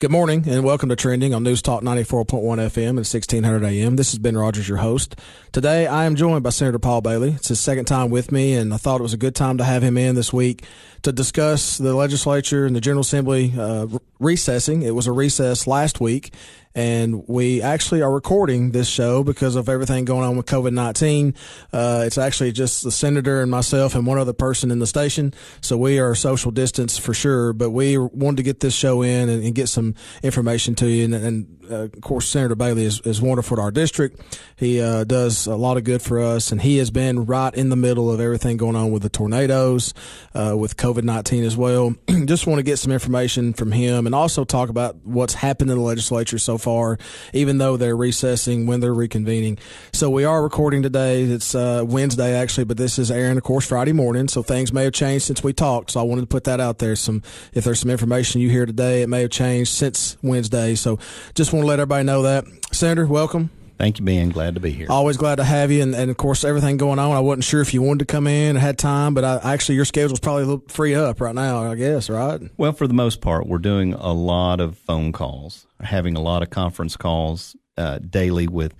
Good morning and welcome to Trending on News Talk 94.1 FM and 1600 AM. This is Ben Rodgers, your host. Today I am joined by Senator Paul Bailey. It's his second time with me, and I thought it was a good time to have him in this week to discuss the legislature and the General Assembly uh, recessing. It was a recess last week, and we actually are recording this show because of everything going on with COVID 19. Uh, it's actually just the senator and myself and one other person in the station. So we are social distance for sure, but we wanted to get this show in and, and get some information to you. And, and of course, Senator Bailey is, is wonderful to our district. He uh, does a lot of good for us, and he has been right in the middle of everything going on with the tornadoes, uh, with COVID 19 as well. just want to get some information from him and also talk about what's happened in the legislature so far, even though they're recessing when they're reconvening. So we are recording today. It's uh, Wednesday actually, but this is airing, of course, Friday morning. So things may have changed since we talked. So I wanted to put that out there. Some if there's some information you hear today, it may have changed since Wednesday. So just want to let everybody know that. Senator, welcome. Thank you, Ben. Glad to be here. Always glad to have you, and, and of course everything going on. I wasn't sure if you wanted to come in, had time, but I, actually your schedule's probably a little free up right now. I guess, right? Well, for the most part, we're doing a lot of phone calls, having a lot of conference calls uh, daily with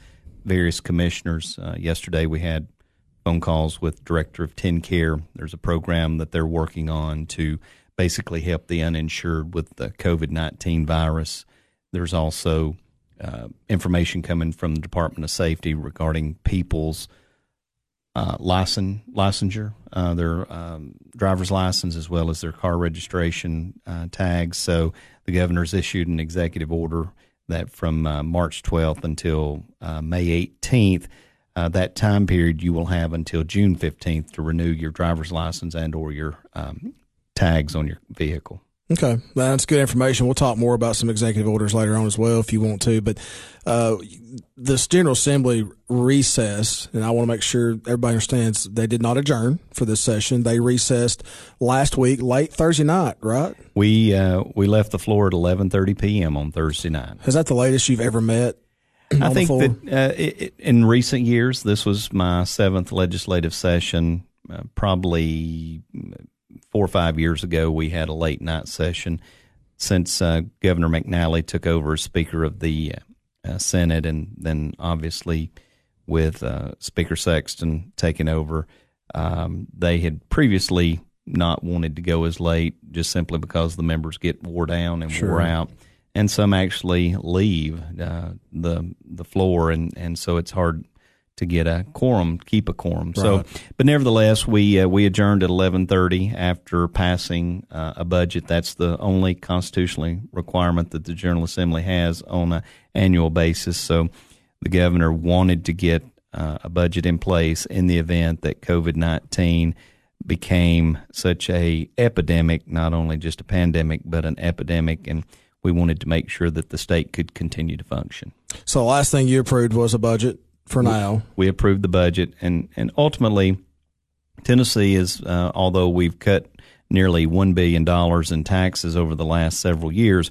various commissioners. Uh, yesterday we had phone calls with director of TennCare. There's a program that they're working on to basically help the uninsured with the COVID nineteen virus. There's also uh, information coming from the Department of Safety regarding people's uh, license, licensure, uh, their um, driver's license, as well as their car registration uh, tags. So the governor's issued an executive order that from uh, March 12th until uh, May 18th, that time period you will have until June 15th to renew your driver's license and or your um, tags on your vehicle. Okay, that's good information. We'll talk more about some executive orders later on as well if you want to. But uh, this General Assembly recess, and I want to make sure everybody understands they did not adjourn for this session. They recessed last week, late Thursday night, right? We uh, we left the floor at eleven thirty p.m. on Thursday night. Is that the latest you've ever met? I think that uh, it, in recent years, this was my seventh legislative session. Uh, probably four or five years ago, we had a late night session. Since uh, Governor McNally took over as Speaker of the uh, Senate, and then obviously with uh, Speaker Sexton taking over, um, they had previously not wanted to go as late just simply because the members get wore down and sure. wore out. And some actually leave uh, the the floor, and, and so it's hard to get a quorum, keep a quorum. Right. So, but nevertheless, we uh, we adjourned at eleven thirty after passing uh, a budget. That's the only constitutionally requirement that the General Assembly has on an annual basis. So, the governor wanted to get uh, a budget in place in the event that COVID nineteen became such a epidemic, not only just a pandemic, but an epidemic, and we wanted to make sure that the state could continue to function. So, the last thing you approved was a budget for now. We approved the budget, and and ultimately, Tennessee is uh, although we've cut nearly one billion dollars in taxes over the last several years.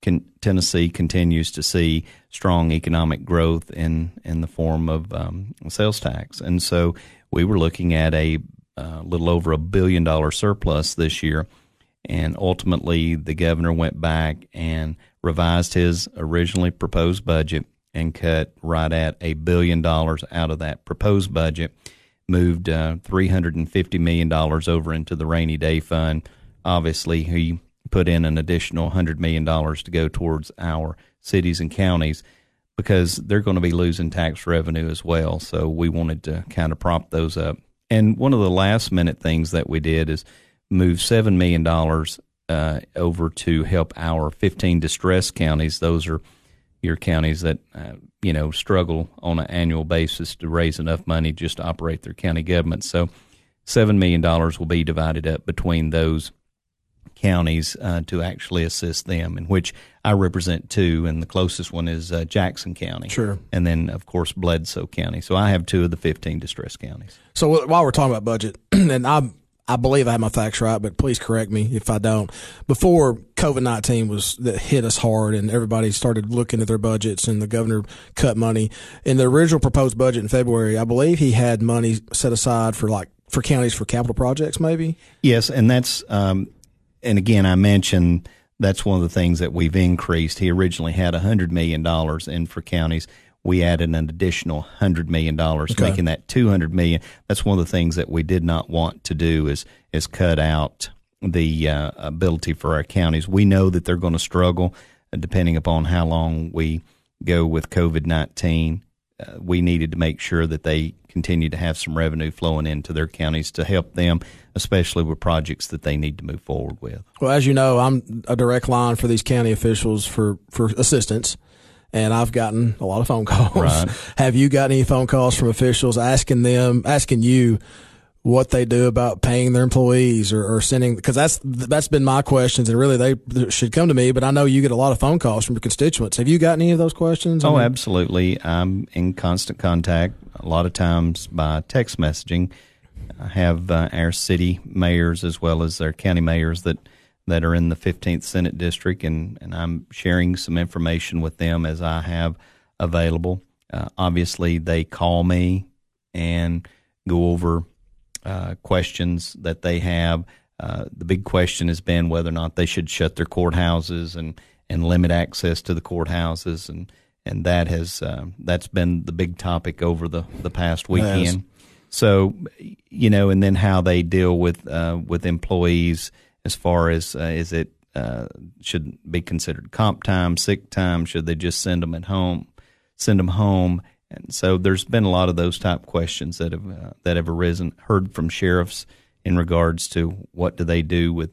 Can, Tennessee continues to see strong economic growth in in the form of um, sales tax, and so we were looking at a uh, little over a billion dollar surplus this year. And ultimately, the governor went back and revised his originally proposed budget and cut right at a billion dollars out of that proposed budget, moved uh, $350 million over into the rainy day fund. Obviously, he put in an additional $100 million to go towards our cities and counties because they're going to be losing tax revenue as well. So we wanted to kind of prop those up. And one of the last minute things that we did is move $7 million uh, over to help our 15 distressed counties. Those are your counties that uh, you know struggle on an annual basis to raise enough money just to operate their county government. So, seven million dollars will be divided up between those counties uh, to actually assist them, in which I represent two, and the closest one is uh, Jackson County. Sure. And then, of course, Bledsoe County. So I have two of the 15 distressed counties. So while we're talking about budget, and I'm I believe I have my facts right, but please correct me if I don't. Before COVID nineteen was that hit us hard, and everybody started looking at their budgets, and the governor cut money in the original proposed budget in February. I believe he had money set aside for like for counties for capital projects, maybe. Yes, and that's um, and again I mentioned that's one of the things that we've increased. He originally had $100 million in for counties. We added an additional $100 million, okay. making that 200 million. That's one of the things that we did not want to do is, is cut out the uh, ability for our counties. We know that they're going to struggle uh, depending upon how long we go with COVID 19. Uh, we needed to make sure that they continue to have some revenue flowing into their counties to help them especially with projects that they need to move forward with. Well, as you know, I'm a direct line for these county officials for, for assistance. And I've gotten a lot of phone calls. Right. Have you got any phone calls from officials asking them, asking you what they do about paying their employees or, or sending because that's that's been my questions and really they should come to me but i know you get a lot of phone calls from your constituents have you got any of those questions oh absolutely i'm in constant contact a lot of times by text messaging I have uh, our city mayors as well as our county mayors that that are in the 15th Senate district, and, and I'm sharing some information with them as I have available. Uh, obviously, they call me and go over uh, questions that they have. Uh, the big question has been whether or not they should shut their courthouses and, and limit access to the courthouses, and and that has uh, that's been the big topic over the the past weekend. So, you know, and then how they deal with uh, with employees as far as uh, is it uh, should be considered comp time, sick time? Should they just send them at home, send them home? And so there's been a lot of those type questions that have uh, that have arisen. Heard from sheriffs in regards to what do they do with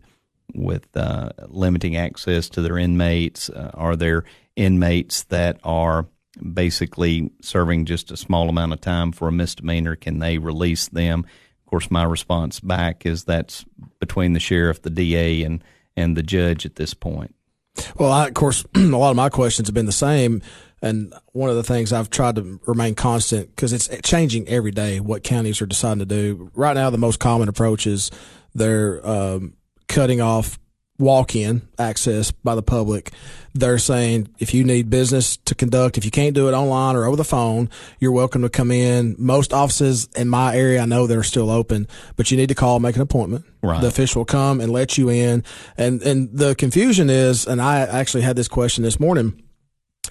with uh, limiting access to their inmates? Uh, are there inmates that are basically serving just a small amount of time for a misdemeanor, can they release them? Course, my response back is that's between the sheriff, the DA, and and the judge at this point. Well, I, of course, a lot of my questions have been the same. And one of the things I've tried to remain constant because it's changing every day what counties are deciding to do. Right now, the most common approach is they're um, cutting off walk in access by the public. They're saying if you need business to conduct, if you can't do it online or over the phone, you're welcome to come in. Most offices in my area, I know they're still open, but you need to call, make an appointment. Right. The official will come and let you in. And, and the confusion is, and I actually had this question this morning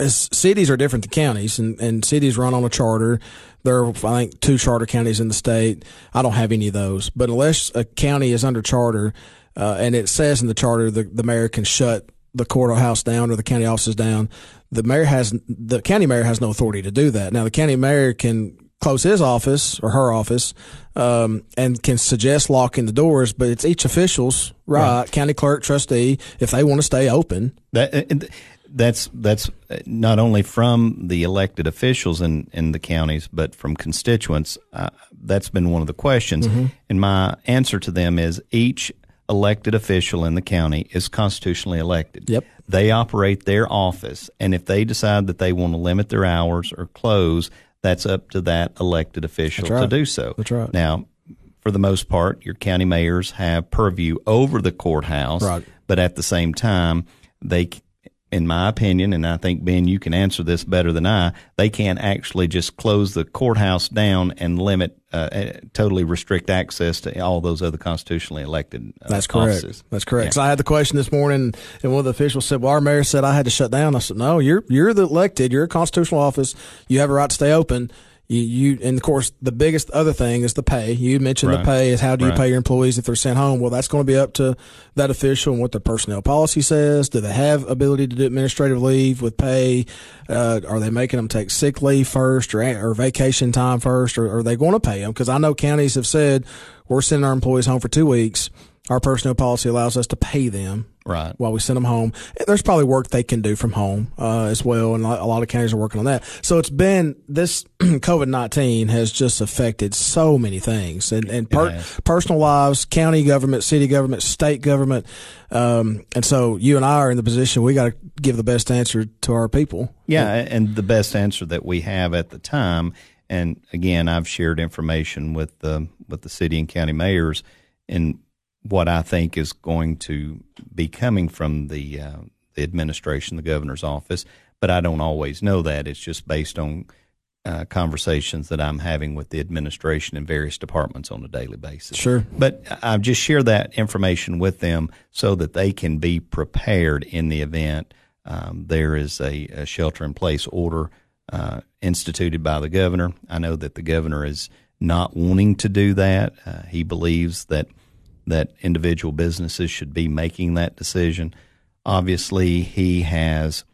is cities are different than counties and, and cities run on a charter. There are, I think, two charter counties in the state. I don't have any of those, but unless a county is under charter, uh, and it says in the charter the, the mayor can shut the courthouse down or the county offices down. The mayor has the county mayor has no authority to do that. Now the county mayor can close his office or her office um, and can suggest locking the doors, but it's each official's right, right. county clerk, trustee, if they want to stay open. That uh, that's that's not only from the elected officials in in the counties, but from constituents. Uh, that's been one of the questions, mm-hmm. and my answer to them is each elected official in the county is constitutionally elected. Yep. They operate their office, and if they decide that they want to limit their hours or close, that's up to that elected official right. to do so. That's right. Now, for the most part, your county mayors have purview over the courthouse, right. but at the same time, they in my opinion, and I think Ben, you can answer this better than I. They can't actually just close the courthouse down and limit, uh, uh totally restrict access to all those other constitutionally elected. Uh, That's correct. Offices. That's correct. Yeah. So I had the question this morning, and one of the officials said, "Well, our mayor said I had to shut down." I said, "No, you're you're the elected. You're a constitutional office. You have a right to stay open." You, you, and of course, the biggest other thing is the pay. You mentioned right. the pay is how do you right. pay your employees if they're sent home? Well, that's going to be up to that official and what the personnel policy says. Do they have ability to do administrative leave with pay? Uh, are they making them take sick leave first or, or vacation time first, or are they going to pay them? Because I know counties have said we're sending our employees home for two weeks. Our personnel policy allows us to pay them right while we send them home. There's probably work they can do from home uh, as well, and a lot of counties are working on that. So it's been this COVID nineteen has just affected so many things, and and per- personal lives, county government, city government, state government, um, and so you and I are in the position we got to give the best answer to our people. Yeah, and the best answer that we have at the time. And again, I've shared information with the with the city and county mayors, and what I think is going to be coming from the uh, the administration, the governor's office. But I don't always know that. It's just based on uh, conversations that I'm having with the administration and various departments on a daily basis. Sure. But I've just shared that information with them so that they can be prepared in the event um, there is a, a, shelter in place order uh, instituted by the governor. I know that the governor is not wanting to do that. Uh, he believes that that individual businesses should be making that decision. Obviously, he has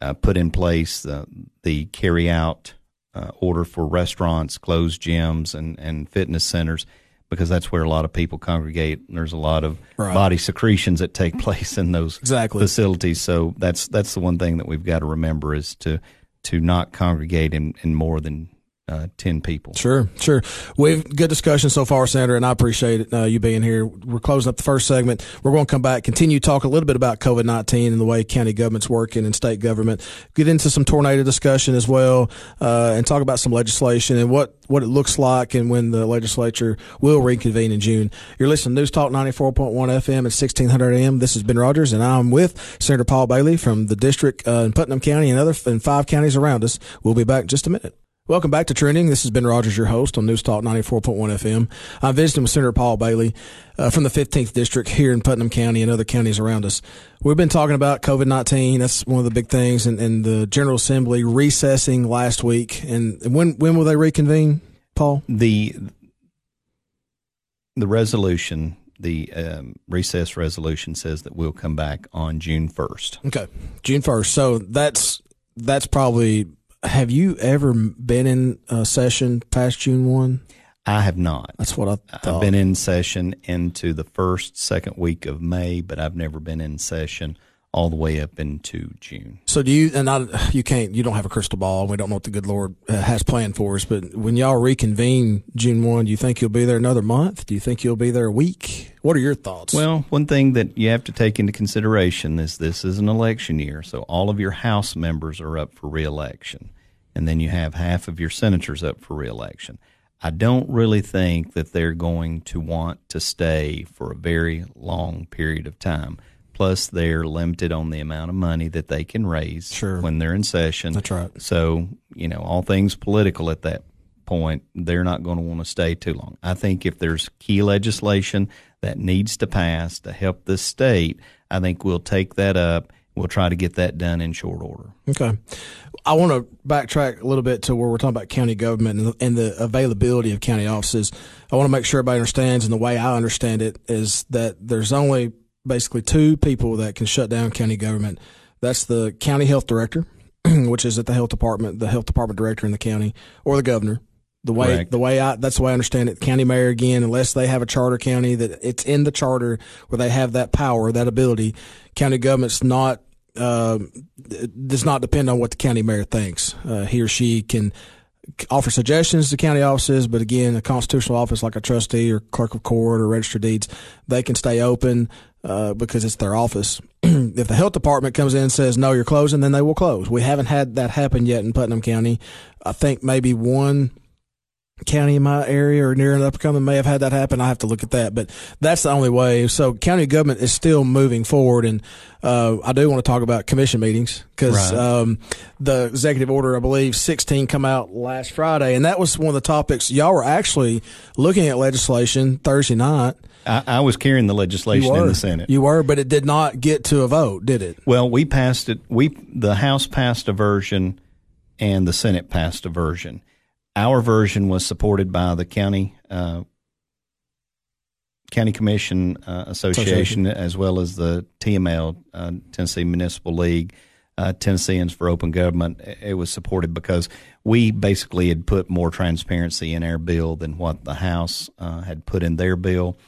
uh, put in place the, the carry out uh, order for restaurants, closed gyms, and, and fitness centers because that's where a lot of people congregate. There's a lot of right. body secretions that take place in those exactly. facilities. So that's that's the one thing that we've got to remember is to to not congregate in, in more than uh, 10 people. Sure, sure. We've good discussion so far, Senator, and I appreciate it, uh, you being here. We're closing up the first segment. We're going to come back, continue talk a little bit about COVID 19 and the way county government's working and state government, get into some tornado discussion as well, uh, and talk about some legislation and what, what it looks like and when the legislature will reconvene in June. You're listening to News Talk 94.1 FM at 1600 AM. This is Ben Rodgers, and I'm with Senator Paul Bailey from the district uh, in Putnam County and other in five counties around us. We'll be back in just a minute. Welcome back to Trending. This has Ben Rodgers, your host on News Talk 94.1 FM. I'm visiting with Senator Paul Bailey uh, from the 15th District here in Putnam County and other counties around us. We've been talking about COVID 19. That's one of the big things. And, and, the General Assembly recessing last week. And when, when will they reconvene, Paul? The, the resolution, the um, recess resolution says that we'll come back on June 1st. Okay. June 1st. So that's, that's probably have you ever been in a session past June 1? I have not. That's what I thought. I've been in session into the first, second week of May, but I've never been in session all the way up into June. So do you? And I, you can't. You don't have a crystal ball. We don't know what the good Lord uh, has planned for us. But when y'all reconvene June one, do you think you'll be there another month? Do you think you'll be there a week? What are your thoughts? Well, one thing that you have to take into consideration is this is an election year, so all of your House members are up for reelection, and then you have half of your senators up for reelection. I don't really think that they're going to want to stay for a very long period of time Plus, they're limited on the amount of money that they can raise sure. when they're in session. That's right. So, you know, all things political at that point, they're not going to want to stay too long. I think if there's key legislation that needs to pass to help the state, I think we'll take that up. We'll try to get that done in short order. Okay. I want to backtrack a little bit to where we're talking about county government and the, and the availability of county offices. I want to make sure everybody understands, and the way I understand it is that there's only basically two people that can shut down county government. That's the county health director, which is at the health department, the health department director in the county, or the governor. The way Correct. the way I that's the way I understand it. County mayor again, unless they have a charter county that it's in the charter where they have that power, that ability. County government's not uh, does not depend on what the county mayor thinks. Uh, he or she can offer suggestions to county offices, but again, a constitutional office like a trustee or clerk of court or register deeds, they can stay open uh, because it's their office. if the health department comes in and says no, you're closing, then they will close. We haven't had that happen yet in Putnam County. I think maybe one county in my area or near and upcoming may have had that happen. I have to look at that, but that's the only way. So county government is still moving forward, and uh, I do want to talk about commission meetings because right. um, the executive order, I believe, 16 come out last Friday, and that was one of the topics y'all were actually looking at legislation Thursday night. I, I was carrying the legislation in the Senate. You were, but it did not get to a vote, did it? Well, we passed it. We the House passed a version, and the Senate passed a version our version was supported by the county uh, county commission uh, association, association, as well as the TML uh, Tennessee Municipal League. Uh, Tennesseans for Open Government. It was supported because we basically had put more transparency in our bill than what the House uh, had put in their bill,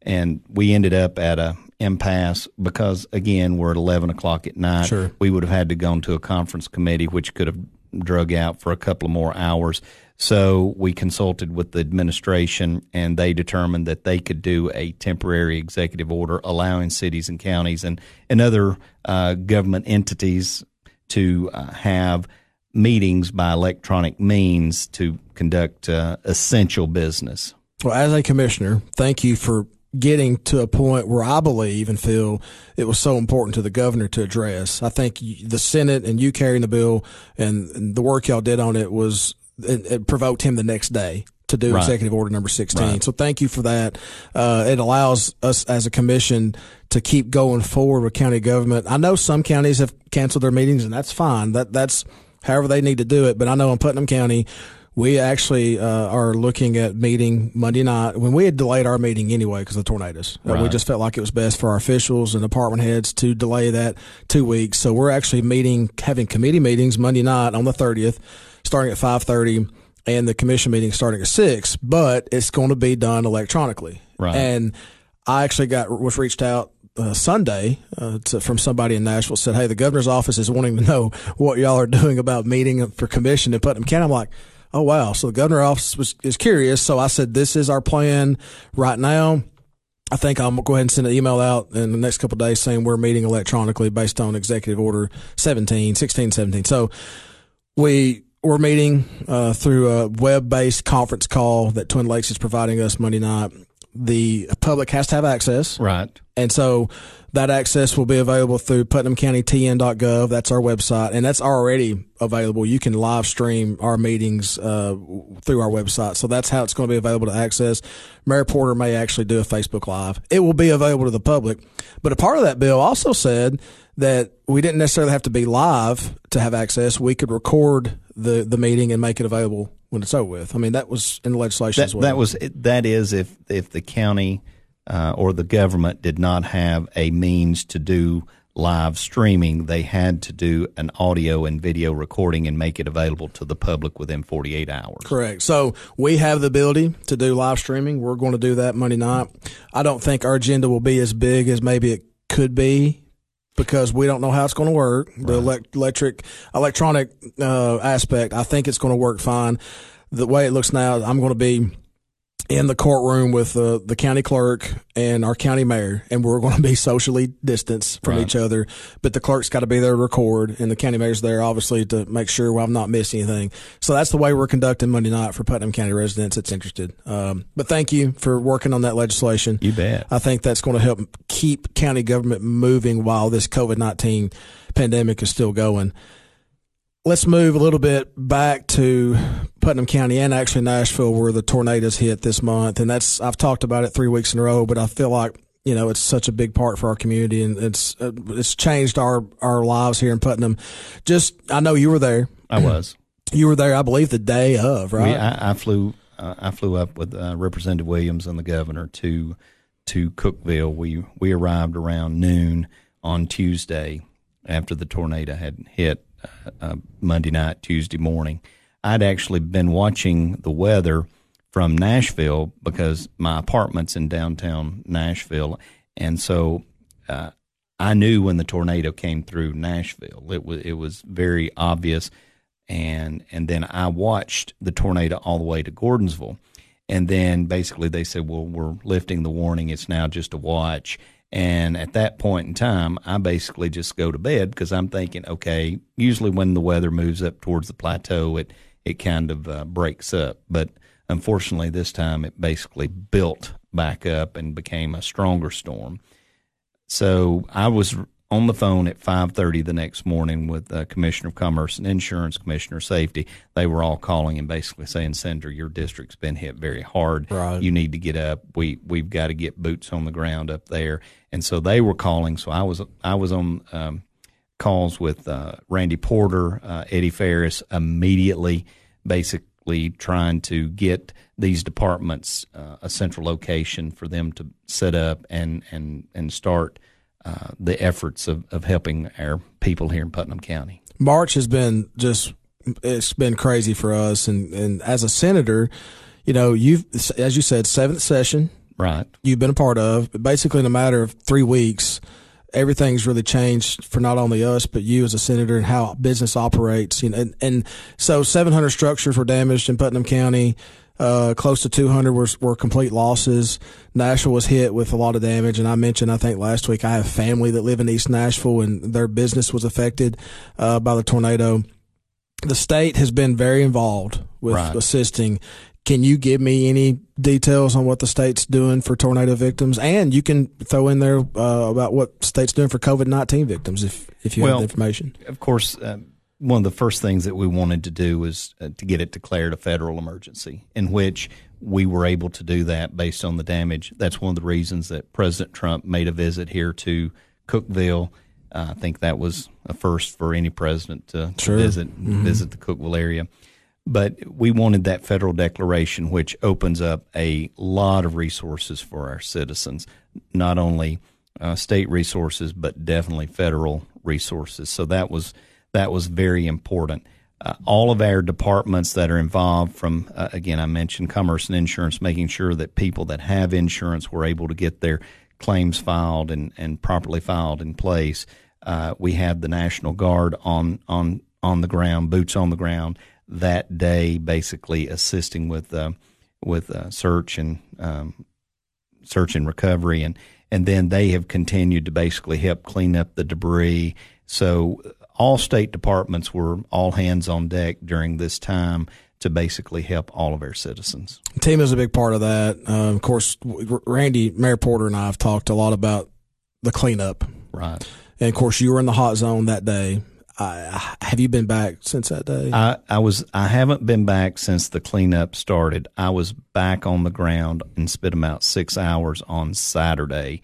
and we ended up at a impasse because again we're at 11 o'clock at night sure. we would have had to go into a conference committee which could have drug out for a couple of more hours so we consulted with the administration, and they determined that they could do a temporary executive order allowing cities and counties and, and other uh, government entities to uh, have meetings by electronic means to conduct uh, essential business. Well, as a commissioner, thank you for getting to a point where I believe and feel it was so important to the governor to address. I think the Senate and you carrying the bill and the work y'all did on it was it, it provoked him the next day to do Right. executive order number 16. Right. So thank you for that. Uh, it allows us as a commission to keep going forward with county government. I know some counties have canceled their meetings and that's fine. That that's however they need to do it. But I know in Putnam County, we actually uh, are looking at meeting Monday night when we had delayed our meeting anyway because of the tornadoes. Uh, we just felt like it was best for our officials and department heads to delay that two weeks. So we're actually meeting, having committee meetings Monday night on the 30th, starting at 5:30, and the commission meeting starting at six. But it's going to be done electronically. Right. And I actually got was reached out uh, Sunday uh, to, from somebody in Nashville said, "Hey, the governor's office is wanting to know what y'all are doing about meeting for commission in Putnam County." I'm like, "Oh wow!" So the governor's office was is curious. So I said, "This is our plan right now." I think I'm gonna go ahead and send an email out in the next couple days saying we're meeting electronically based on Executive Order 17, 16, 17. So we we're meeting uh, through a web-based conference call that Twin Lakes is providing us Monday night. The public has to have access, Right. and so that access will be available through PutnamCountyTN.gov. That's our website, and that's already available. You can live stream our meetings uh, through our website. So that's how it's going to be available to access. Mayor Porter may actually do a Facebook Live. It will be available to the public. But a part of that bill also said that we didn't necessarily have to be live to have access. We could record the, the meeting and make it available when it's over with. I mean, that was in the legislation That, as well. that was that is if if the county uh, or the government did not have a means to do live streaming, they had to do an audio and video recording and make it available to the public within 48 hours. Correct. So we have the ability to do live streaming. We're going to do that Monday night. I don't think our agenda will be as big as maybe it could be because we don't know how it's going to work. The elec electric, electronic uh, aspect, I think it's going to work fine. The way it looks now, I'm going to be in the courtroom with uh, the county clerk and our county mayor, and we're going to be socially distanced from Right. each other. But the clerk's got to be there to record, and the county mayor's there, obviously, to make sure I'm not missing anything. So that's the way we're conducting Monday night for Putnam County residents that's interested. Um, but thank you for working on that legislation. You bet. I think that's going to help keep county government moving while this COVID 19 pandemic is still going. Let's move a little bit back to Putnam County and actually Nashville, where the tornadoes hit this month. And that's, I've talked about it three weeks in a row, but I feel like, you know, it's such a big part for our community and it's, uh, it's changed our, our lives here in Putnam. Just, I know you were there. I was. You were there, I believe, the day of, right? We, I, I flew. Uh, I flew up with uh, Representative Williams and the governor to to Cookeville. We we arrived around noon on Tuesday after the tornado had hit uh, uh, Monday night, Tuesday morning. I'd actually been watching the weather from Nashville because my apartment's in downtown Nashville, and so uh, I knew when the tornado came through Nashville. It was it was very obvious and and then I watched the tornado all the way to Gordonsville, and then basically they said, "Well, we're lifting the warning. It's now just a watch." And at that point in time, I basically just go to bed because I'm thinking, okay, usually when the weather moves up towards the plateau, it it kind of uh, breaks up. But unfortunately, this time it basically built back up and became a stronger storm. So I was on the phone at 5:30 the next morning with uh, Commissioner of Commerce and Insurance, Commissioner of Safety. They were all calling and basically saying, "Senator, your district's been hit very hard. Right. You need to get up. We we've got to get boots on the ground up there." And so they were calling. So I was I was on um, calls with uh, Randy Porter, uh, Eddie Ferris immediately, basically trying to get these departments uh, a central location for them to set up and and and start uh, the efforts of, of helping our people here in Putnam County. March has been just it's been crazy for us and and as a senator, you know, you've as you said, seventh session Right. you've been a part of, but basically in a matter of three weeks, everything's really changed for not only us but you as a senator and how business operates. You know, and, and so 700 structures were damaged in Putnam County. Uh, close to 200 were, were complete losses. Nashville was hit with a lot of damage, and I mentioned I think last week I have family that live in East Nashville, and their business was affected uh, by the tornado. The state has been very involved with Right. assisting. Can you give me any details on what the state's doing for tornado victims? And you can throw in there uh, about what state's doing for COVID nineteen victims if if you Well, have the information. Of course, uh, one of the first things that we wanted to do was uh, to get it declared a federal emergency, in which we were able to do that based on the damage. That's one of the reasons that President Trump made a visit here to Cookeville. Uh, I think that was a first for any president to, Sure. to visit visit the Cookeville area. But we wanted that federal declaration, which opens up a lot of resources for our citizens, not only uh, state resources, but definitely federal resources. So that was that was very important. Uh, all of our departments that are involved, from uh, again, I mentioned commerce and insurance, making sure that people that have insurance were able to get their claims filed and, and properly filed in place. Uh, we had the National Guard on on on the ground, boots on the ground that day, basically assisting with uh, with uh, search and um, search and recovery, and and then they have continued to basically help clean up the debris. So all state departments were all hands on deck during this time to basically help all of our citizens. TEMA is a big part of that. Uh, of course, Randy, Mayor Porter, and I have talked a lot about the cleanup. Right. And of course, you were in the hot zone that day. I, have you been back since that day? I, I was I haven't been back since the cleanup started. I was back on the ground and spent about six hours on Saturday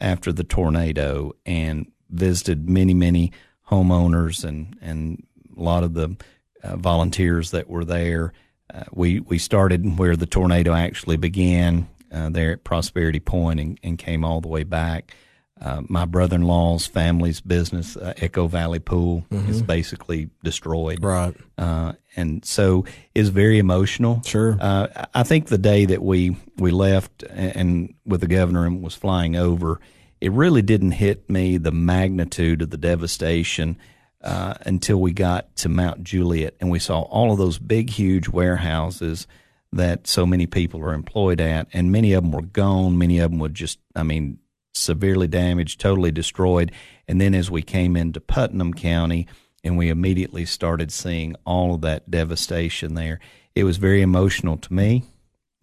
after the tornado and visited many many homeowners and and a lot of the uh, volunteers that were there. Uh, we we started where the tornado actually began uh, there at Prosperity Point and, and came all the way back. Uh, my brother-in-law's family's business, uh, Echo Valley Pool, is basically destroyed. right. Uh, and so it's very emotional. Sure. Uh, I think the day that we we left and, and with the governor and was flying over, it really didn't hit me the magnitude of the devastation uh, until we got to Mount Juliet and we saw all of those big, huge warehouses that so many people are employed at, and many of them were gone. Many of them were just, I mean, severely damaged, totally destroyed. And then as we came into Putnam County and we immediately started seeing all of that devastation there, it was very emotional to me,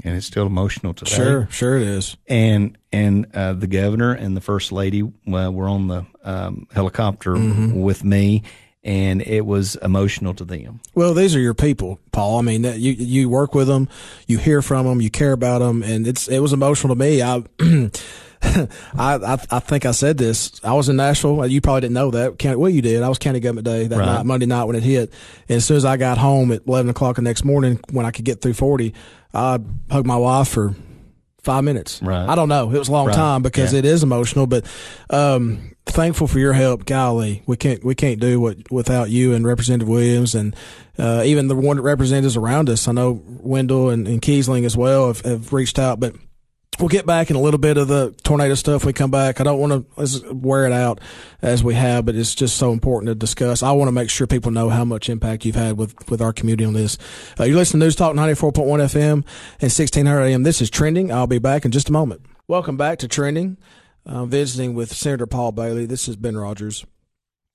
and it's still emotional today. Sure. Sure, it is. And and uh, the governor and the first lady uh, were on the um, helicopter with me, and it was emotional to them. Well, these are your people, Paul. I mean, that- you you work with them, you hear from them, you care about them, and it's it was emotional to me. I. I, I I think I said this. I was in Nashville. You probably didn't know that. County, well, you did. I was county government day that Right. night, Monday night when it hit. And as soon as I got home at eleven o'clock the next morning, when I could get through forty, I hugged my wife for five minutes. Right. I don't know. It was a long Right. time because Yeah. it is emotional, but um, thankful for your help. Golly, we can't we can't do what without you and Representative Williams and uh, even the one representatives around us. I know Wendell and, and Keisling as well have, have reached out, but. We'll get back in a little bit of the tornado stuff we come back. I don't want to wear it out as we have, but it's just so important to discuss. I want to make sure people know how much impact you've had with, with our community on this. Uh, you're listening to News Talk 94.1 FM and 1600 AM. This is Trending. I'll be back in just a moment. Welcome back to Trending. Uh, visiting with Senator Paul Bailey. This is Ben Rodgers.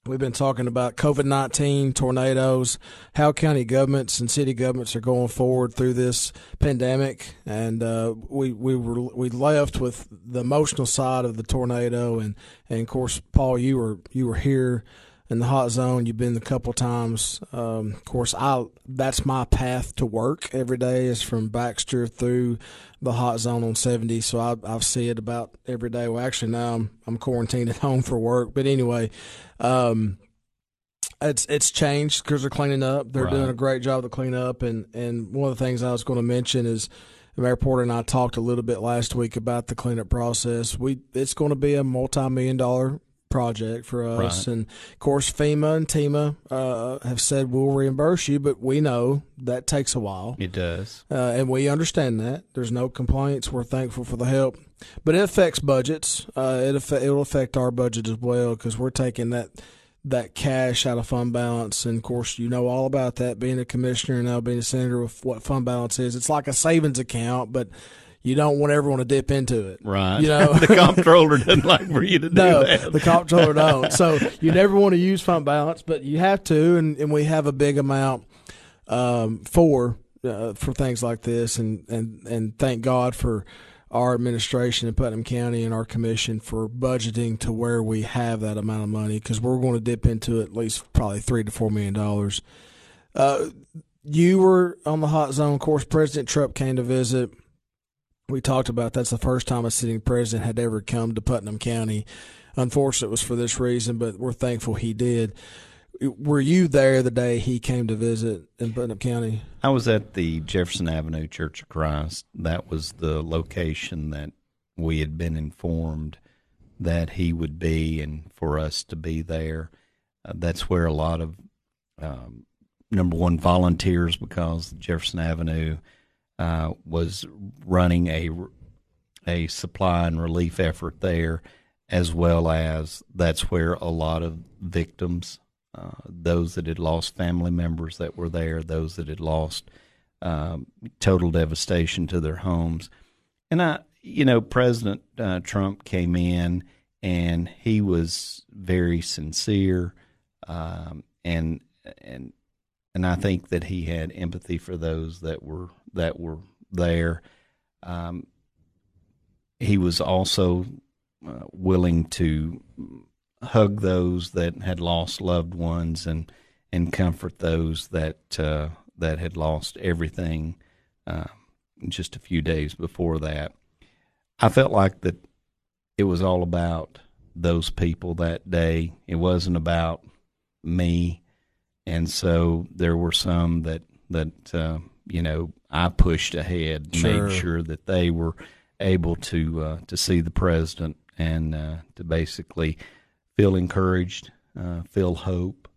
We've been talking about COVID 19, tornadoes, how county governments and city governments are going forward through this pandemic. And uh, we, we, were, we left with the emotional side of the tornado. And, and of course, Paul, you were, you were here in the hot zone. You've been a couple times. Um, of course, I that's my path to work every day is from Baxter through the hot zone on 70. So I, I see it about every day. Well, actually now I'm, I'm quarantined at home for work. But anyway, um, it's it's changed because they're cleaning up. They're Right. doing a great job to clean up. And, and one of the things I was going to mention is Mayor Porter and I talked a little bit last week about the cleanup process. We it's going to be a multi million dollar project for us, Right. and of course FEMA and TEMA uh, have said we'll reimburse you, but we know that takes a while. It does. Uh, and we understand that. There's no complaints. We're thankful for the help, but it affects budgets. Uh, it affe- it will affect our budget as well because we're taking that that cash out of fund balance. And of course, you know all about that. Being a commissioner and now being a senator, with what fund balance is, it's like a savings account, but you don't want everyone to dip into it. Right. You know? the comptroller doesn't like for you to do No, that. the comptroller don't. So you never want to use fund balance, but you have to, and, and we have a big amount um, for uh, for things like this, and, and and thank God for our administration in Putnam County and our commission for budgeting to where we have that amount of money because we're going to dip into at least probably three to four million dollars. Uh, you were on the hot zone. Of course, President Trump came to visit. We talked about that's the first time a sitting president had ever come to Putnam County. Unfortunately, it was for this reason, but we're thankful he did. Were you there the day he came to visit in Putnam County? I was at the Jefferson Avenue Church of Christ. That was the location that we had been informed that he would be, and for us to be there. Uh, that's where a lot of um, number one volunteers, because Jefferson Avenue uh, was running a a supply and relief effort there, as well as that's where a lot of victims uh, those that had lost family members that were there, those that had lost um, total devastation to their homes. And I, you know, President uh, Trump came in and he was very sincere, um, and and and I think that he had empathy for those that were that were there. Um, he was also uh, willing to hug those that had lost loved ones and and comfort those that uh, that had lost everything uh, just a few days before that. I felt like that it was all about those people that day. It wasn't about me, and so there were some that that uh, you know I pushed ahead, sure. made sure that they were able to uh, to see the president and uh, to basically feel encouraged, uh, feel hope.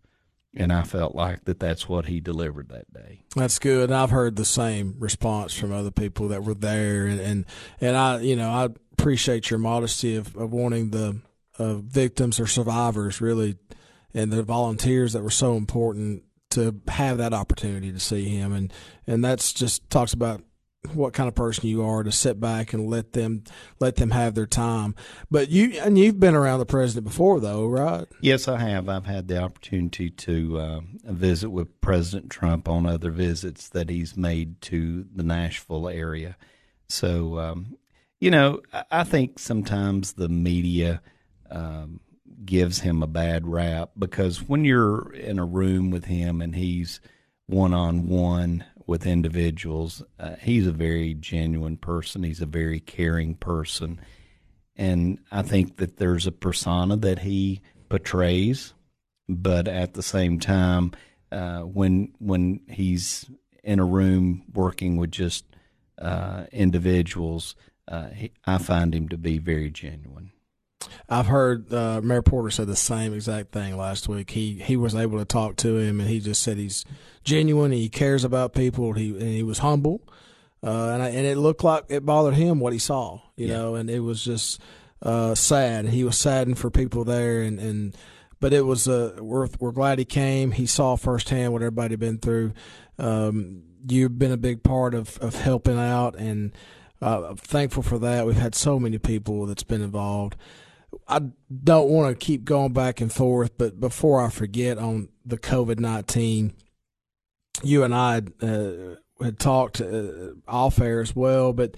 And I felt like that that's what he delivered that day. That's good. I've heard the same response from other people that were there. And, and, and I, you know, I appreciate your modesty of, of wanting the uh, victims or survivors really and the volunteers that were so important to have that opportunity to see him. And, and that's just talks about what kind of person you are to sit back and let them let them have their time. But you and you've been around the president before, though, right? Yes, I have. I've had the opportunity to uh, visit with President Trump on other visits that he's made to the Nashville area. So, um, you know, I think sometimes the media. Um, gives him a bad rap because when you're in a room with him and he's one on one with individuals. Uh, he's a very genuine person. He's a very caring person, and I think that there's a persona that he portrays, but at the same time, uh, when when he's in a room working with just uh, individuals, uh, he, I find him to be very genuine. I've heard uh, Mayor Porter said the same exact thing last week. He he was able to talk to him, and he just said he's genuine. He cares about people. He and he was humble, uh, and I, and it looked like it bothered him what he saw, you yeah. know, and it was just uh, sad. He was saddened for people there, and and but it was uh, we're we're glad he came. He saw firsthand what everybody had been through. Um, you've been a big part of of helping out, and uh, I'm thankful for that. We've had so many people that's been involved. I don't want to keep going back and forth, but before I forget on the COVID 19, you and I had, uh, had talked uh, off air as well, but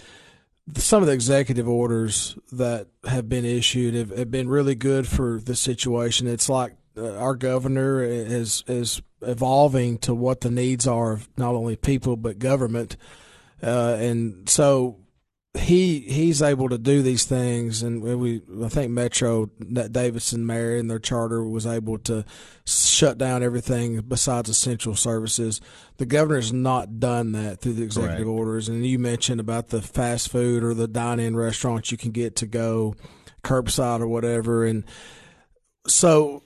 some of the executive orders that have been issued have, have been really good for the situation. It's like uh, our governor is is evolving to what the needs are of not only people but government, uh, and so he he's able to do these things, and we I think Metro Davidson Mayor and their charter was able to shut down everything besides essential services. The governor's not done that through the executive Correct. orders, and you mentioned about the fast food or the dine-in restaurants you can get to go curbside or whatever, and so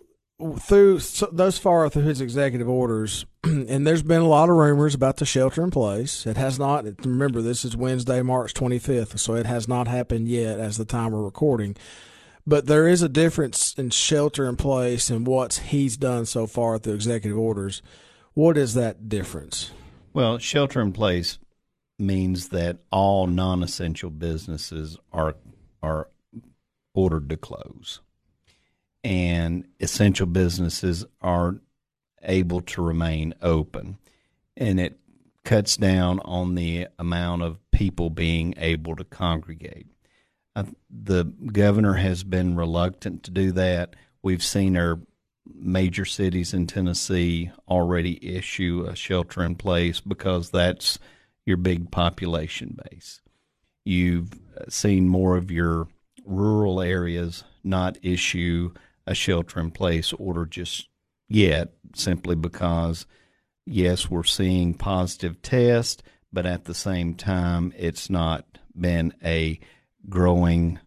through so thus far through his executive orders, and there's been a lot of rumors about the shelter in place. It has not. Remember, this is Wednesday, March 25th, so it has not happened yet as the time we're recording. But there is a difference in shelter in place and what he's done so far through executive orders. What is that difference? Well, shelter in place means that all non-essential businesses are are ordered to close and essential businesses are able to remain open. And it cuts down on the amount of people being able to congregate. Uh, the governor has been reluctant to do that. We've seen our major cities in Tennessee already issue a shelter in place because that's your big population base. You've seen more of your rural areas not issue a shelter in place order just yet, simply because, yes, we're seeing positive tests, but at the same time, it's not been a growing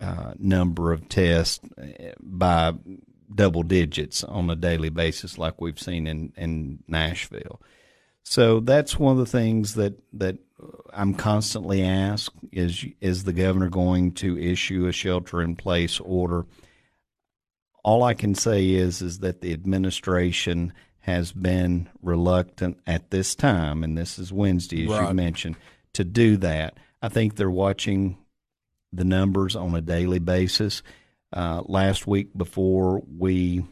uh, number of tests uh, by double digits on a daily basis, like we've seen in, in Nashville. So that's one of the things that, that I'm constantly asked is is the governor going to issue a shelter in place order? All I can say is is that the administration has been reluctant at this time, and this is Wednesday, as right. you mentioned, to do that. I think they're watching the numbers on a daily basis. Uh, last week, before we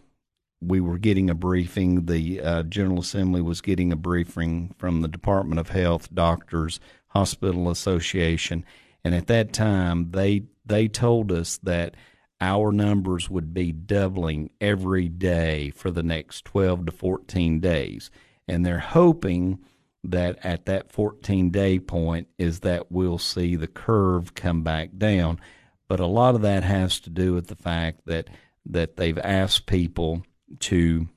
we were getting a briefing, the uh, General Assembly was getting a briefing from the Department of Health, doctors, Hospital Association, and at that time they they told us that our numbers would be doubling every day for the next 12 to 14 days. And they're hoping that at that 14 day point is that we'll see the curve come back down. But a lot of that has to do with the fact that that they've asked people to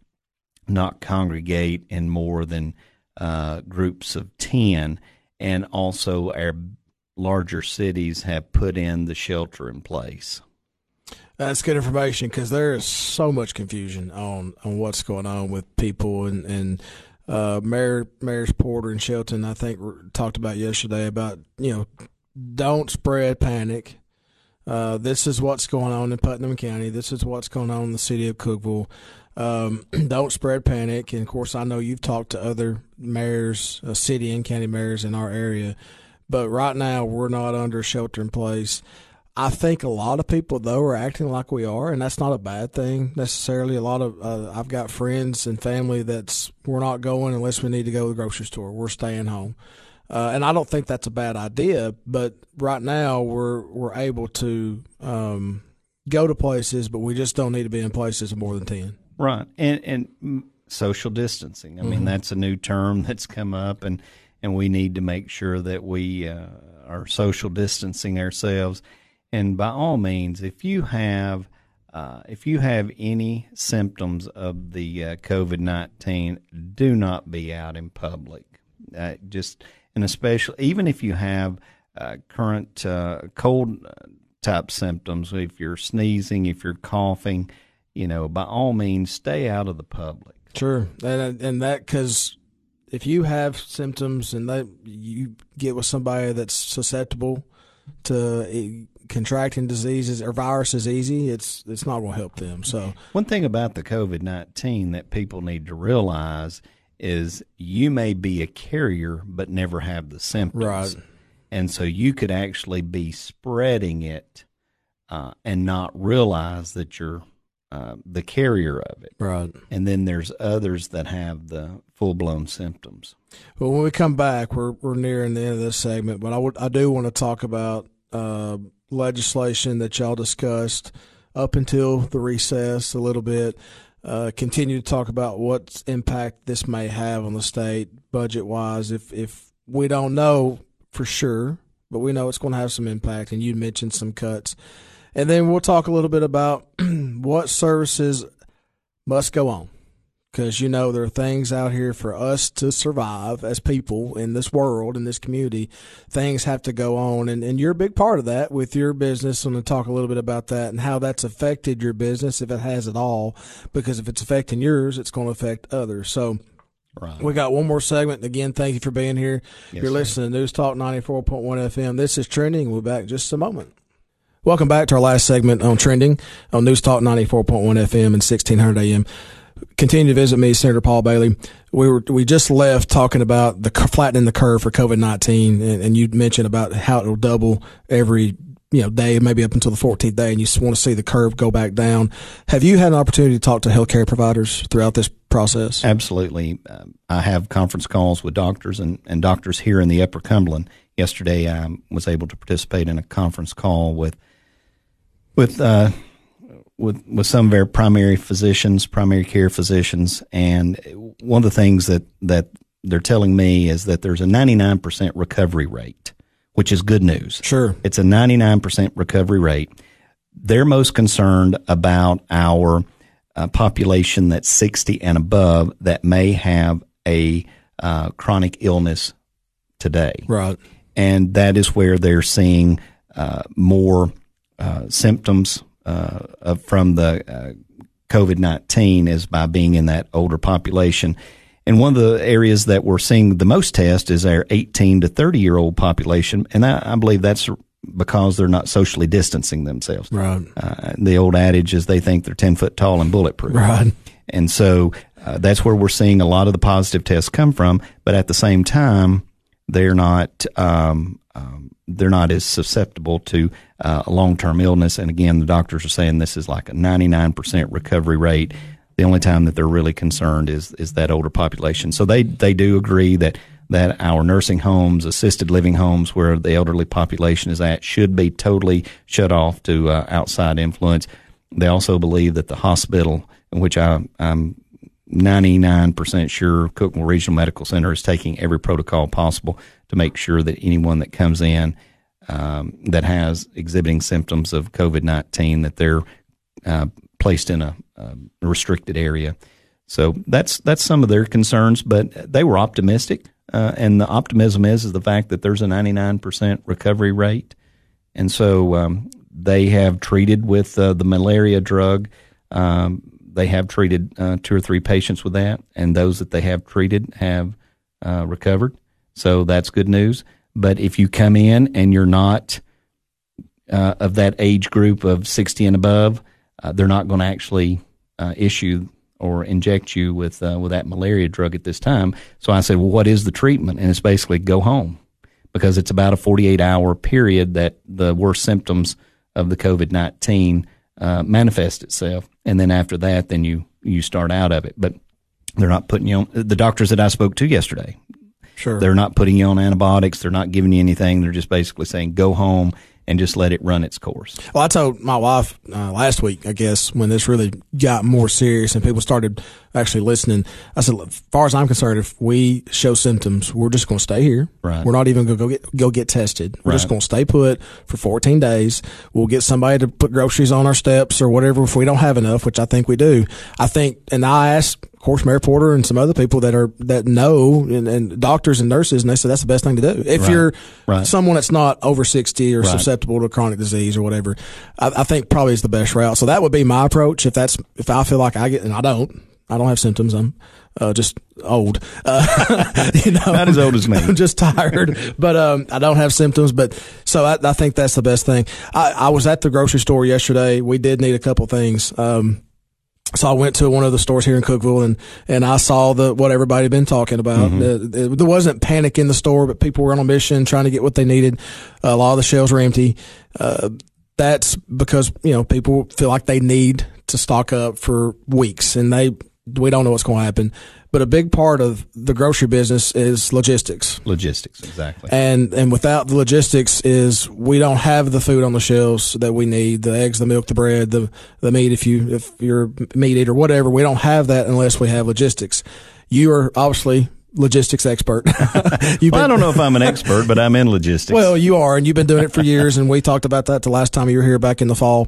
not congregate in more than uh, groups of 10 and also our larger cities have put in the shelter in place. That's good information because there is so much confusion on, on what's going on with people and and uh, Mayor Mayors Porter and Shelton I think talked about yesterday about you know don't spread panic. Uh, this is what's going on in Putnam County. This is what's going on in the city of Cookeville. Um, don't spread panic. And of course, I know you've talked to other mayors, uh, city and county mayors in our area, but right now we're not under shelter in place. I think a lot of people though are acting like we are, and that's not a bad thing necessarily. A lot of uh, I've got friends and family that's we're not going unless we need to go to the grocery store. We're staying home, uh, and I don't think that's a bad idea. But right now we're we're able to um, go to places, but we just don't need to be in places of more than ten. Right, and and social distancing. I mm-hmm. mean, that's a new term that's come up, and and we need to make sure that we uh, are social distancing ourselves and by all means, if you have uh, if you have any symptoms of the uh, COVID nineteen, do not be out in public. Uh, just and especially even if you have uh, current uh, cold uh, type symptoms, if you're sneezing, if you're coughing, you know, by all means, stay out of the public. Sure, and and that because if you have symptoms and that you get with somebody that's susceptible to contracting diseases or viruses easy, it's it's not going to help them. So one thing about the COVID nineteen that people need to realize is you may be a carrier but never have the symptoms, right? And so you could actually be spreading it uh, and not realize that you're uh, the carrier of it, right? And then there's others that have the full blown symptoms. Well, when we come back, we're we're nearing the end of this segment, but I would I do want to talk about. Uh, legislation that y'all discussed up until the recess a little bit. Uh, continue to talk about what impact this may have on the state budget wise. If if we don't know for sure, but we know it's going to have some impact, and you mentioned some cuts, and then we'll talk a little bit about what services must go on because you know there are things out here for us to survive as people in this world in this community things have to go on and, and you're a big part of that with your business i'm going to talk a little bit about that and how that's affected your business if it has at all because if it's affecting yours it's going to affect others so Right. We got one more segment. Again, thank you for being here. Yes, You're listening to News Talk 94.1 FM. This is Trending. We'll be back just a moment. Welcome back to our last segment on Trending on News Talk 94.1 FM and 1600 AM continue to visit me, Senator Paul Bailey. We were we just left talking about the flattening the curve for COVID nineteen, and, and you mentioned about how it'll double every you know day, maybe up until the 14th day, and you want to see the curve go back down. Have you had an opportunity to talk to healthcare providers throughout this process? Absolutely. Um, I have conference calls with doctors and, and doctors here in the Upper Cumberland. Yesterday, I was able to participate in a conference call with with uh, with with some of our primary physicians, primary care physicians, and one of the things that that they're telling me is that there's a 99% recovery rate which is good news. Sure. It's a 99% recovery rate. They're most concerned about our uh, population that's 60 and above that may have a uh, chronic illness today. Right. And that is where they're seeing uh, more uh, symptoms uh, from the uh, COVID 19 is by being in that older population. And one of the areas that we're seeing the most test is our 18 to 30 year old population. And I, I, believe that's because they're not socially distancing themselves. Right. Uh, the old adage is they think they're 10 foot tall and bulletproof. Right. And so uh, that's where we're seeing a lot of the positive tests come from. But at the same time, they're not, um, um, they're not as susceptible to uh, long term illness. And again, the doctors are saying this is like a 99% recovery rate the only time that they're really concerned is is that older population. So they they do agree that that our nursing homes, assisted living homes, where the elderly population is at, should be totally shut off to uh, outside influence. They also believe that the hospital, in which I, I'm 99% sure Cookeville Regional Medical Center is taking every protocol possible to make sure that anyone that comes in um, that has exhibiting symptoms of COVID 19 that they're uh, placed in a, a, restricted area. So that's that's some of their concerns, but they were optimistic, uh, and the optimism is is the fact that there's a 99% recovery rate, and so um, they have treated with uh, the malaria drug. Um, they have treated uh, two or three patients with that, and those that they have treated have uh, recovered. So that's good news. But if you come in and you're not uh, of that age group of 60 and above, uh, they're not going to actually uh, issue or inject you with uh, with that malaria drug at this time. So I said, well, what is the treatment? And it's basically go home because it's about a 48 hour period that the worst symptoms of the COVID 19 uh, manifest itself, and then after that, then you you start out of it. But they're not putting you on the doctors that I spoke to yesterday. Sure, they're not putting you on antibiotics. They're not giving you anything. They're just basically saying go home and just let it run its course. Well, I told my wife uh, last week, I guess, when this really got more serious and people started actually listening, I said, as far as I'm concerned, if we show symptoms, we're just going to stay here. Right. We're not even going to go get go get tested. We're right. just going to stay put for 14 days. We'll get somebody to put groceries on our steps or whatever if we don't have enough, which I think we do. I think, and I asked of course, Mayor Porter and some other people that are that know and, and doctors and nurses, and they said that's the best thing to do. If right. you're right. someone that's not over sixty or right. susceptible to chronic disease or whatever, I, I, think probably is the best route. So that would be my approach. If that's if I feel like I get and I don't, I don't have symptoms. I'm uh, just old. Uh, you know, not as old as me. I'm just tired, but um, I don't have symptoms. But so I, I think that's the best thing. I, I, was at the grocery store yesterday. We did need a couple things. Um, so I went to one of the stores here in Cookeville and, and I saw the, what everybody had been talking about. Mm-hmm. there wasn't panic in the store, but people were on a mission trying to get what they needed. a lot of the shelves were empty. Uh, that's because, you know, people feel like they need to stock up for weeks and they, we don't know what's going to happen. But a big part of the grocery business is logistics. Logistics, exactly. And and without the logistics is we don't have the food on the shelves that we need, the eggs, the milk, the bread, the the meat if you if you're a meat eater, whatever. We don't have that unless we have logistics. You are obviously logistics expert. well, Ben, I don't know if I'm an expert, but I'm in logistics. Well, you are, and you've been doing it for years, and we talked about that the last time you were here back in the fall.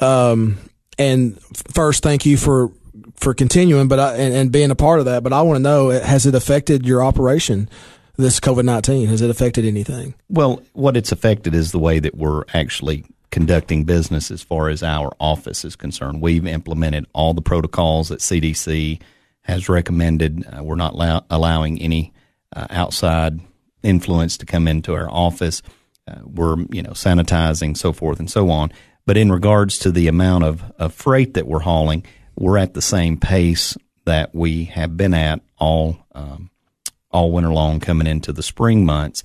Um, and first, thank you for for continuing, but I, and, and being a part of that. But I want to know: has it affected your operation? This COVID nineteen has it affected anything? Well, what it's affected is the way that we're actually conducting business as far as our office is concerned. We've implemented all the protocols that CDC has recommended. Uh, we're not allow- allowing any uh, outside influence to come into our office. Uh, we're you know sanitizing, so forth and so on. But in regards to the amount of, of freight that we're hauling, we're at the same pace that we have been at all um, all winter long coming into the spring months,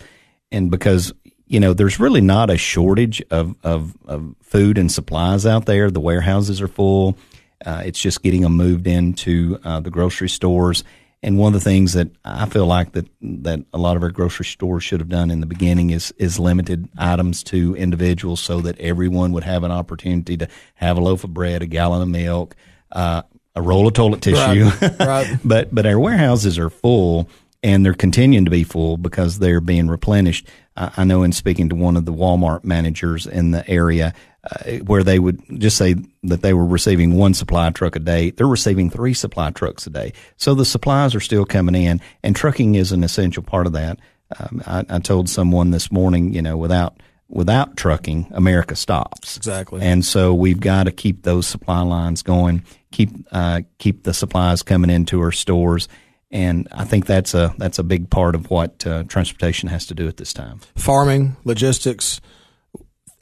and because you know, there's really not a shortage of, of, of food and supplies out there. The warehouses are full. Uh, it's just getting them moved into uh, the grocery stores. And one of the things that I feel like that that a lot of our grocery stores should have done in the beginning is is limited items to individuals so that everyone would have an opportunity to have a loaf of bread, a gallon of milk, uh, a roll of toilet tissue. Right. right. but but our warehouses are full and they're continuing to be full because they're being replenished. I, I know in speaking to one of the Walmart managers in the area, uh, where they would just say that they were receiving one supply truck a day, they're receiving three supply trucks a day. So the supplies are still coming in, and trucking is an essential part of that. Um, I, I told someone this morning, you know, without without trucking, America stops. Exactly. And so we've got to keep those supply lines going, keep uh, keep the supplies coming into our stores, and I think that's a that's a big part of what uh, transportation has to do at this time. Farming, logistics.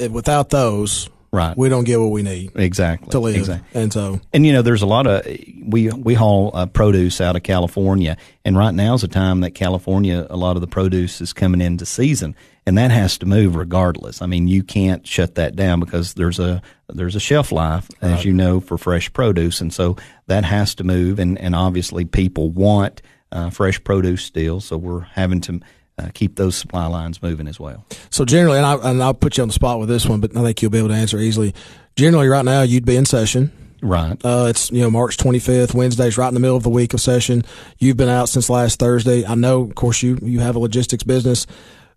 Without those, Right. we don't get what we need Exactly. to live. Exactly. And so, And you know, there's a lot of we we haul uh, produce out of California, and right now is a time that California a lot of the produce is coming into season, and that has to move regardless. I mean, you can't shut that down because there's a there's a shelf life, as Right. you know, for fresh produce, and so that has to move, and and obviously people want uh, fresh produce still, so we're having to. Uh, keep those supply lines moving as well. so generally, and, I, and I'll put you on the spot with this one, but I think you'll be able to answer easily. Generally, right now, you'd be in session. Right. Uh, it's you know March 25th, Wednesday's right in the middle of the week of session. You've been out since last Thursday. I know, of course, you you have a logistics business.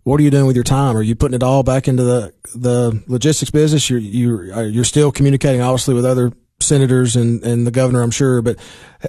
What are you doing with your time? Are you putting it all back into the the logistics business? You're you are you're still communicating obviously with other senators and, and the governor, I'm sure. But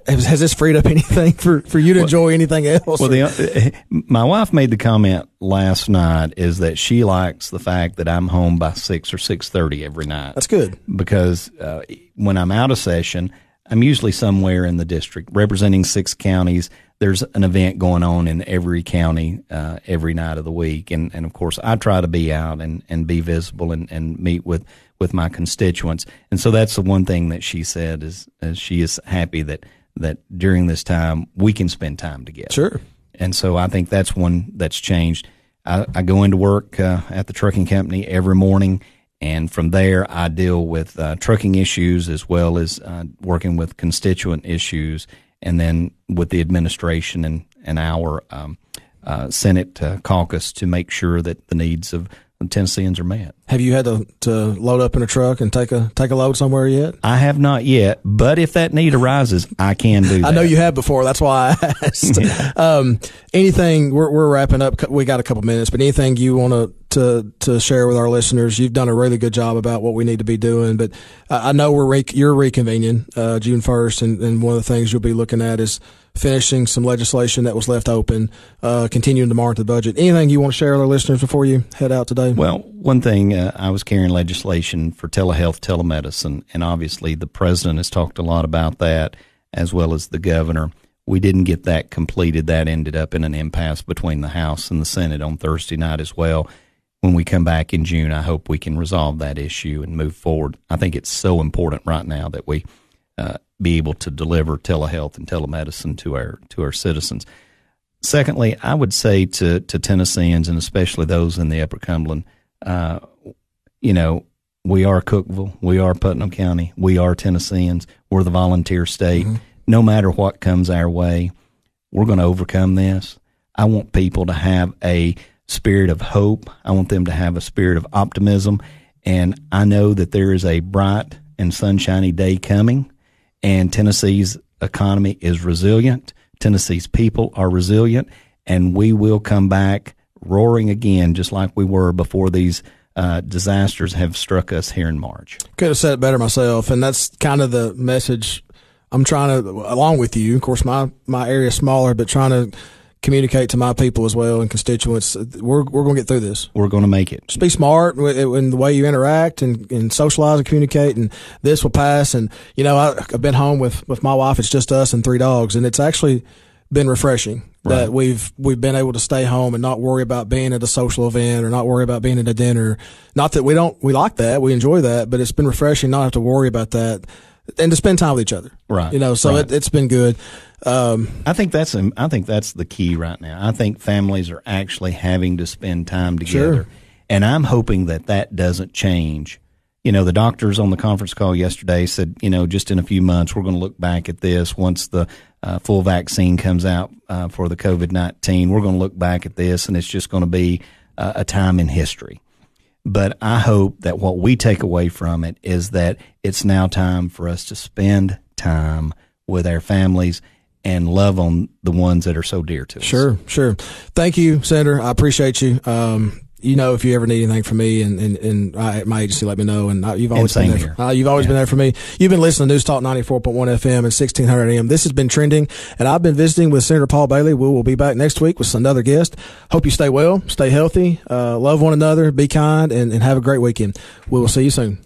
has, has this freed up anything for, for you to enjoy anything else? Well, the, uh, my wife made the comment last night is that she likes the fact that I'm home by six or six thirty every night. That's good. because uh, when I'm out of session, I'm usually somewhere in the district representing six counties. There's an event going on in every county uh, every night of the week, and, and of course I try to be out and, and be visible and, and meet with, with my constituents. And so that's the one thing that she said is, is she is happy that that during this time we can spend time together. Sure. And so I think that's one that's changed. I, I go into work uh, at the trucking company every morning, and from there I deal with uh, trucking issues as well as uh, working with constituent issues, and then with the administration and, and our um, uh, Senate uh, caucus to make sure that the needs of Tennesseans are met. Have you had to, to load up in a truck and take a take a load somewhere yet? I have not yet, but if that need arises, I can do that. I know you have before. That's why I asked. um, anything? We're, we're wrapping up. We got a couple minutes, but anything you want to to to share with our listeners? You've done a really good job about what we need to be doing. But I I know we're re- you're reconvening uh, June first, and, and one of the things you'll be looking at is finishing some legislation that was left open, uh, continuing to monitor the budget. Anything you want to share with our listeners before you head out today? Well, one thing uh, I was carrying legislation for telehealth, telemedicine, and obviously the president has talked a lot about that, as well as the governor. We didn't get that completed. That ended up in an impasse between the House and the Senate on Thursday night as well. When we come back in June, I hope we can resolve that issue and move forward. I think it's so important right now that we uh, be able to deliver telehealth and telemedicine to our to our citizens. Secondly, I would say to to Tennesseans and especially those in the Upper Cumberland, uh, you know, we are Cookeville, we are Putnam County, we are Tennesseans, we're the volunteer state. No matter what comes our way, we're going to overcome this. I want people to have a spirit of hope. I want them to have a spirit of optimism. And I know that there is a bright and sunshiny day coming, and Tennessee's economy is resilient. Tennessee's people are resilient, and we will come back roaring again, just like we were before these uh, disasters have struck us here in March. Could have said it better myself, and that's kind of the message I'm trying to, along with you. Of course, my my area is smaller, but trying to communicate to my people as well and constituents. We're we're going to get through this. We're going to make it. Just be smart in the way you interact and, and socialize and communicate, and this will pass. And you know, I, I've been home with with my wife. It's just us and three dogs, and it's actually been refreshing that we've we've been able to stay home and not worry about being at a social event or not worry about being at a dinner. Not that we don't we like that, we enjoy that, but it's been refreshing not have to worry about that and to spend time with each other. Right. You know, so Right. it, it's been good. Um, I think that's I think that's the key right now. I think families are actually having to spend time together, Sure. And I'm hoping that that doesn't change. You know, the doctors on the conference call yesterday said, you know, just in a few months, we're going to look back at this once the uh, full vaccine comes out uh, for the COVID 19. We're going to look back at this and it's just going to be uh, a time in history. But I hope that what we take away from it is that it's now time for us to spend time with our families and love on the ones that are so dear to us. Sure, sure. Thank you, Senator. I appreciate you. Um, you know, if you ever need anything from me and, and, and I, my agency, let me know. And you've always been there. For, uh, you've always yeah. been there for me. You've been listening to News Talk 94.1 FM and 1600 AM. This has been trending and I've been visiting with Senator Paul Bailey. We will be back next week with another guest. Hope you stay well, stay healthy, uh, love one another, be kind and, and have a great weekend. We will see you soon.